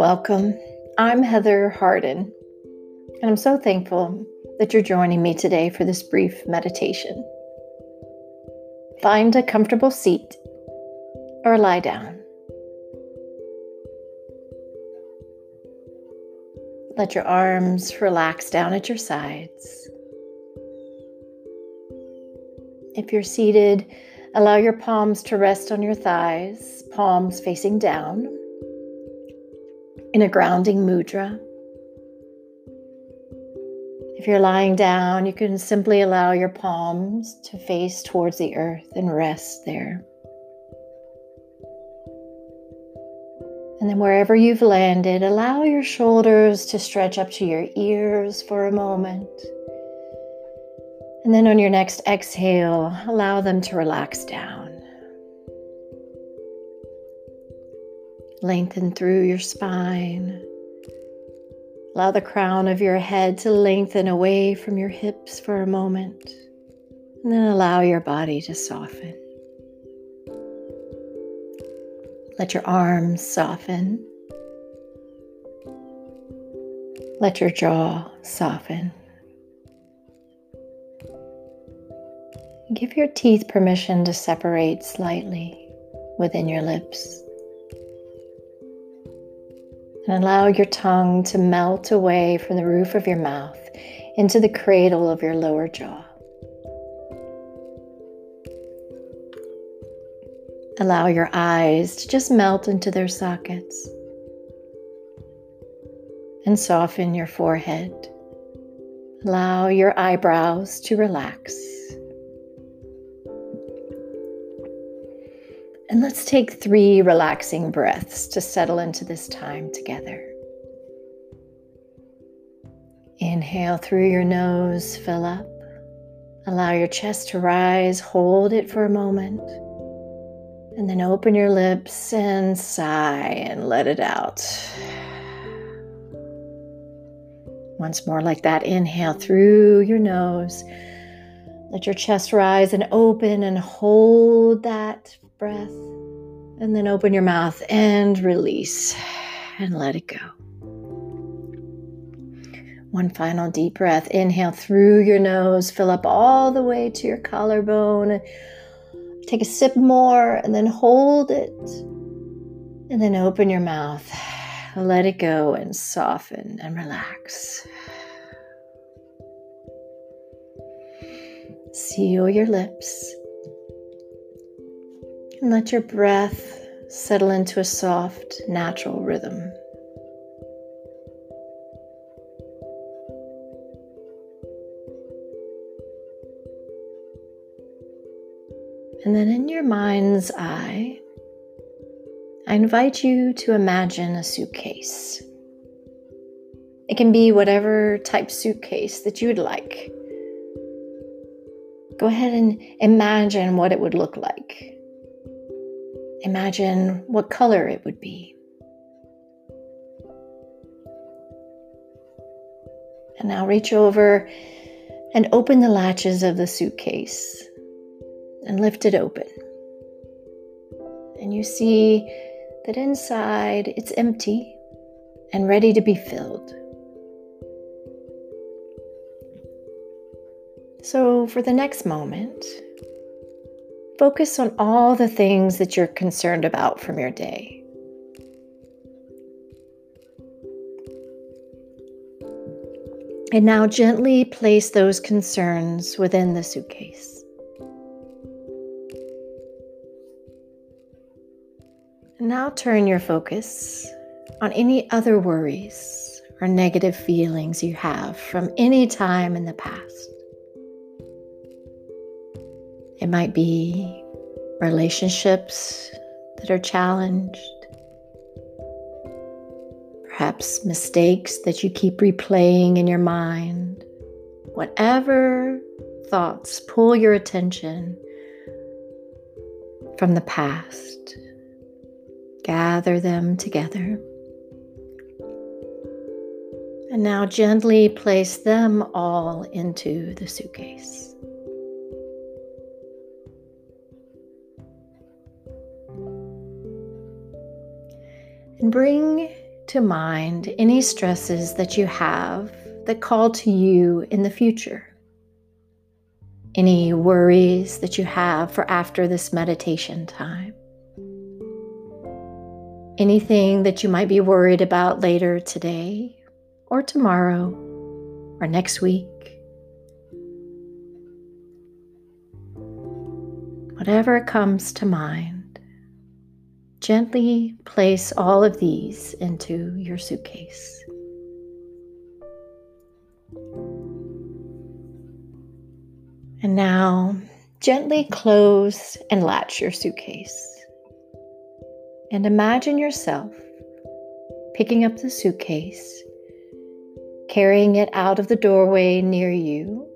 Welcome. I'm Heather Harden, and I'm so thankful that you're joining me today for this brief meditation. Find a comfortable seat or lie down. Let your arms relax down at your sides. If you're seated, allow your palms to rest on your thighs, palms facing down in a grounding mudra. If you're lying down, you can simply allow your palms to face towards the earth and rest there. And then, wherever you've landed, allow your shoulders to stretch up to your ears for a moment. And then, on your next exhale, allow them to relax down. Lengthen through your spine. Allow the crown of your head to lengthen away from your hips for a moment. And then allow your body to soften. Let your arms soften. Let your jaw soften. Give your teeth permission to separate slightly within your lips. And allow your tongue to melt away from the roof of your mouth into the cradle of your lower jaw. Allow your eyes to just melt into their sockets and soften your forehead. Allow your eyebrows to relax. And let's take three relaxing breaths to settle into this time together. Inhale through your nose, fill up. Allow your chest to rise, hold it for a moment. And then open your lips and sigh and let it out. Once more, like that, inhale through your nose. Let your chest rise and open and hold that breath. And then open your mouth and release and let it go. One final deep breath. Inhale through your nose, fill up all the way to your collarbone. Take a sip more and then hold it. And then open your mouth. Let it go and soften and relax. Seal your lips and let your breath settle into a soft, natural rhythm. And then in your mind's eye, I invite you to imagine a suitcase. It can be whatever type suitcase that you would like. Go ahead and imagine what it would look like. Imagine what color it would be. And now reach over and open the latches of the suitcase and lift it open. And you see that inside it's empty and ready to be filled. So, for the next moment, Focus on all the things that you're concerned about from your day. And now gently place those concerns within the suitcase. Now turn your focus on any other worries or negative feelings you have from any time in the past. It might be relationships that are challenged, perhaps mistakes that you keep replaying in your mind. Whatever thoughts pull your attention from the past, gather them together. And now gently place them all into the suitcase. And bring to mind any stresses that you have that call to you in the future. Any worries that you have for after this meditation time. Anything that you might be worried about later today or tomorrow or next week. Whatever comes to mind, gently place all of these into your suitcase. And now, gently close and latch your suitcase. And imagine yourself picking up the suitcase, carrying it out of the doorway near you,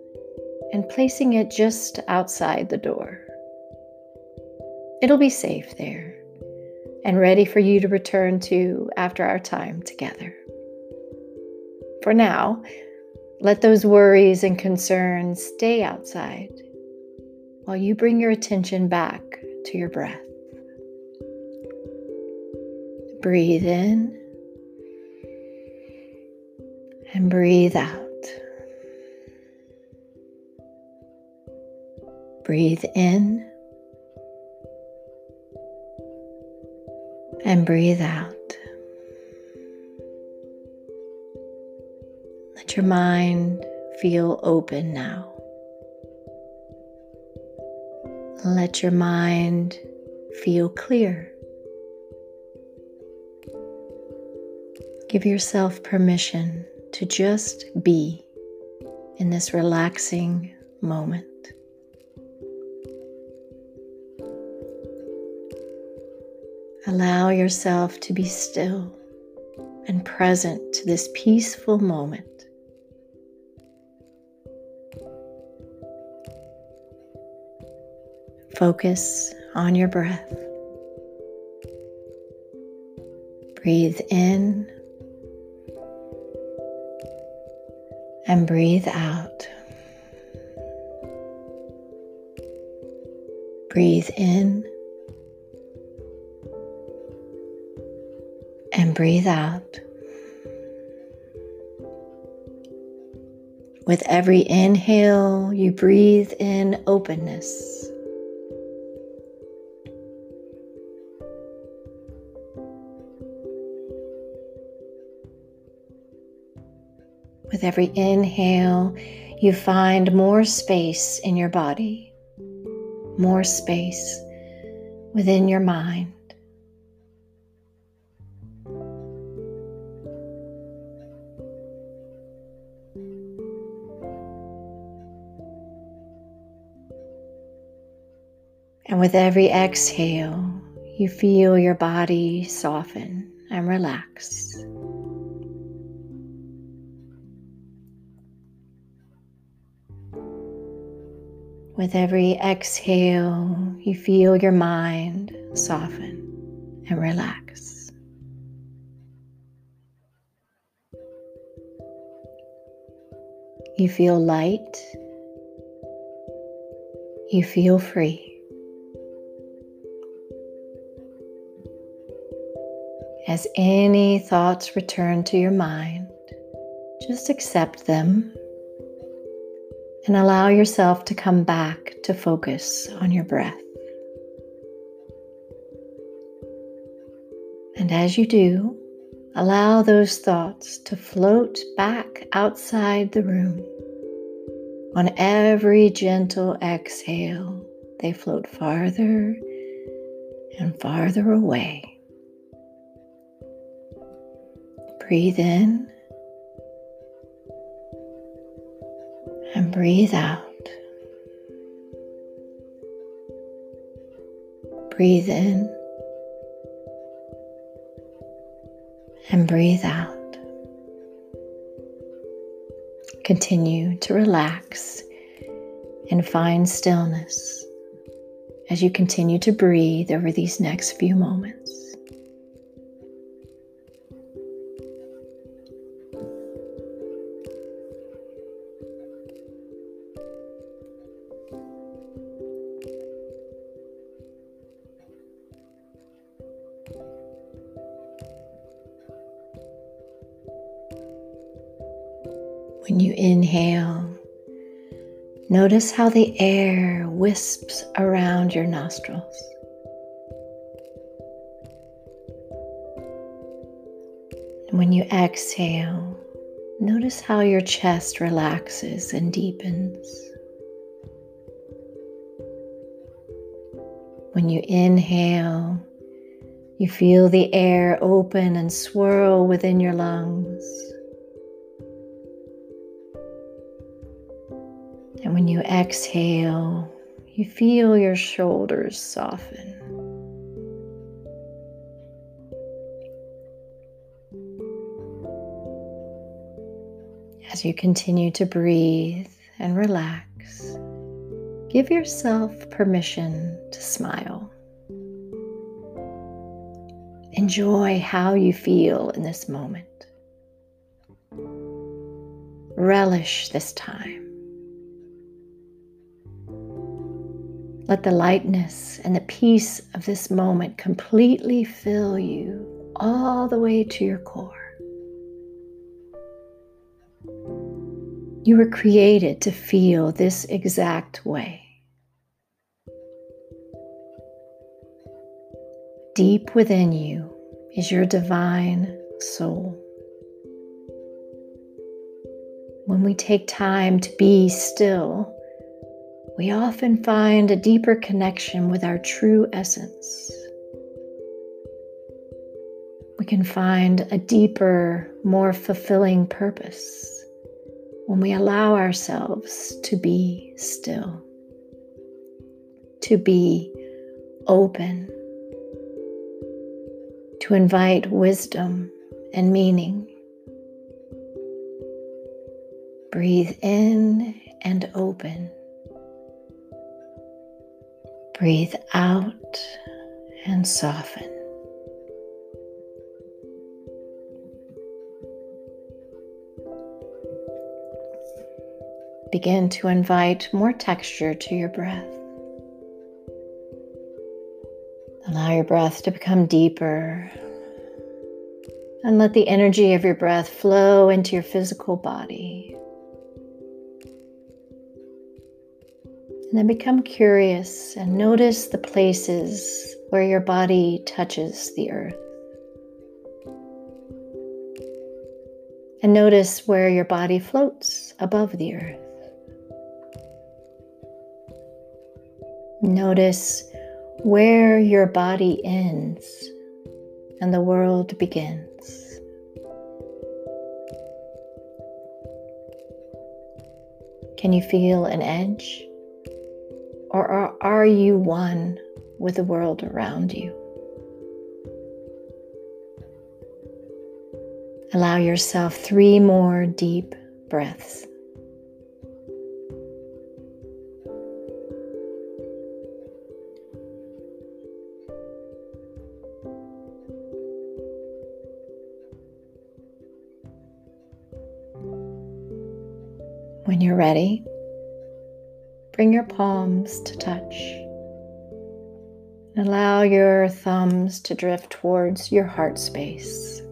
and placing it just outside the door. It'll be safe there and ready for you to return to after our time together. For now, let those worries and concerns stay outside while you bring your attention back to your breath. Breathe in and breathe out. Breathe in and breathe out. Let your mind feel open now. Let your mind feel clear. Give yourself permission to just be in this relaxing moment. Allow yourself to be still and present to this peaceful moment. Focus on your breath. Breathe in and breathe out. Breathe in breathe out. With every inhale, you breathe in openness. With every inhale, you find more space in your body, more space within your mind. And with every exhale, you feel your body soften and relax. With every exhale, you feel your mind soften and relax. You feel light. You feel free. As any thoughts return to your mind, just accept them and allow yourself to come back to focus on your breath. And as you do, allow those thoughts to float back outside the room. On every gentle exhale, they float farther and farther away. Breathe in and breathe out. Breathe in and breathe out. Continue to relax and find stillness as you continue to breathe over these next few moments. Notice how the air wisps around your nostrils. When you exhale, notice how your chest relaxes and deepens. When you inhale, you feel the air open and swirl within your lungs. When you exhale, you feel your shoulders soften. As you continue to breathe and relax, give yourself permission to smile. Enjoy how you feel in this moment. Relish this time. Let the lightness and the peace of this moment completely fill you all the way to your core. You were created to feel this exact way. Deep within you is your divine soul. When we take time to be still, we often find a deeper connection with our true essence. We can find a deeper, more fulfilling purpose when we allow ourselves to be still, to be open, to invite wisdom and meaning. Breathe in and open. Breathe out and soften. begin to invite more texture to your breath. Allow your breath to become deeper and let the energy of your breath flow into your physical body. Then become curious and notice the places where your body touches the earth. And notice where your body floats above the earth. Notice where your body ends and the world begins. Can you feel an edge? Or are, you one with the world around you? Allow yourself three more deep breaths. When you're ready, bring your palms to touch. Allow your thumbs to drift towards your heart space.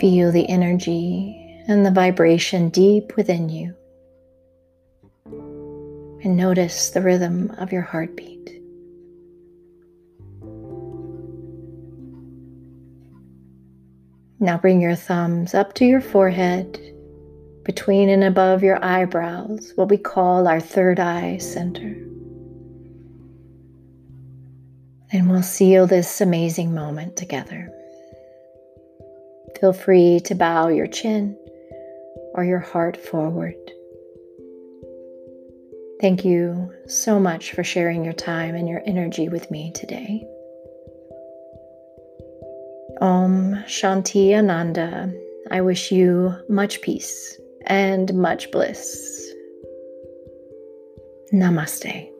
Feel the energy and the vibration deep within you. And notice the rhythm of your heartbeat. Now bring your thumbs up to your forehead, between and above your eyebrows, what we call our third eye center. And we'll seal this amazing moment together. Feel free to bow your chin or your heart forward. Thank you so much for sharing your time and your energy with me today. Om Shanti Ananda. I wish you much peace and much bliss. Namaste.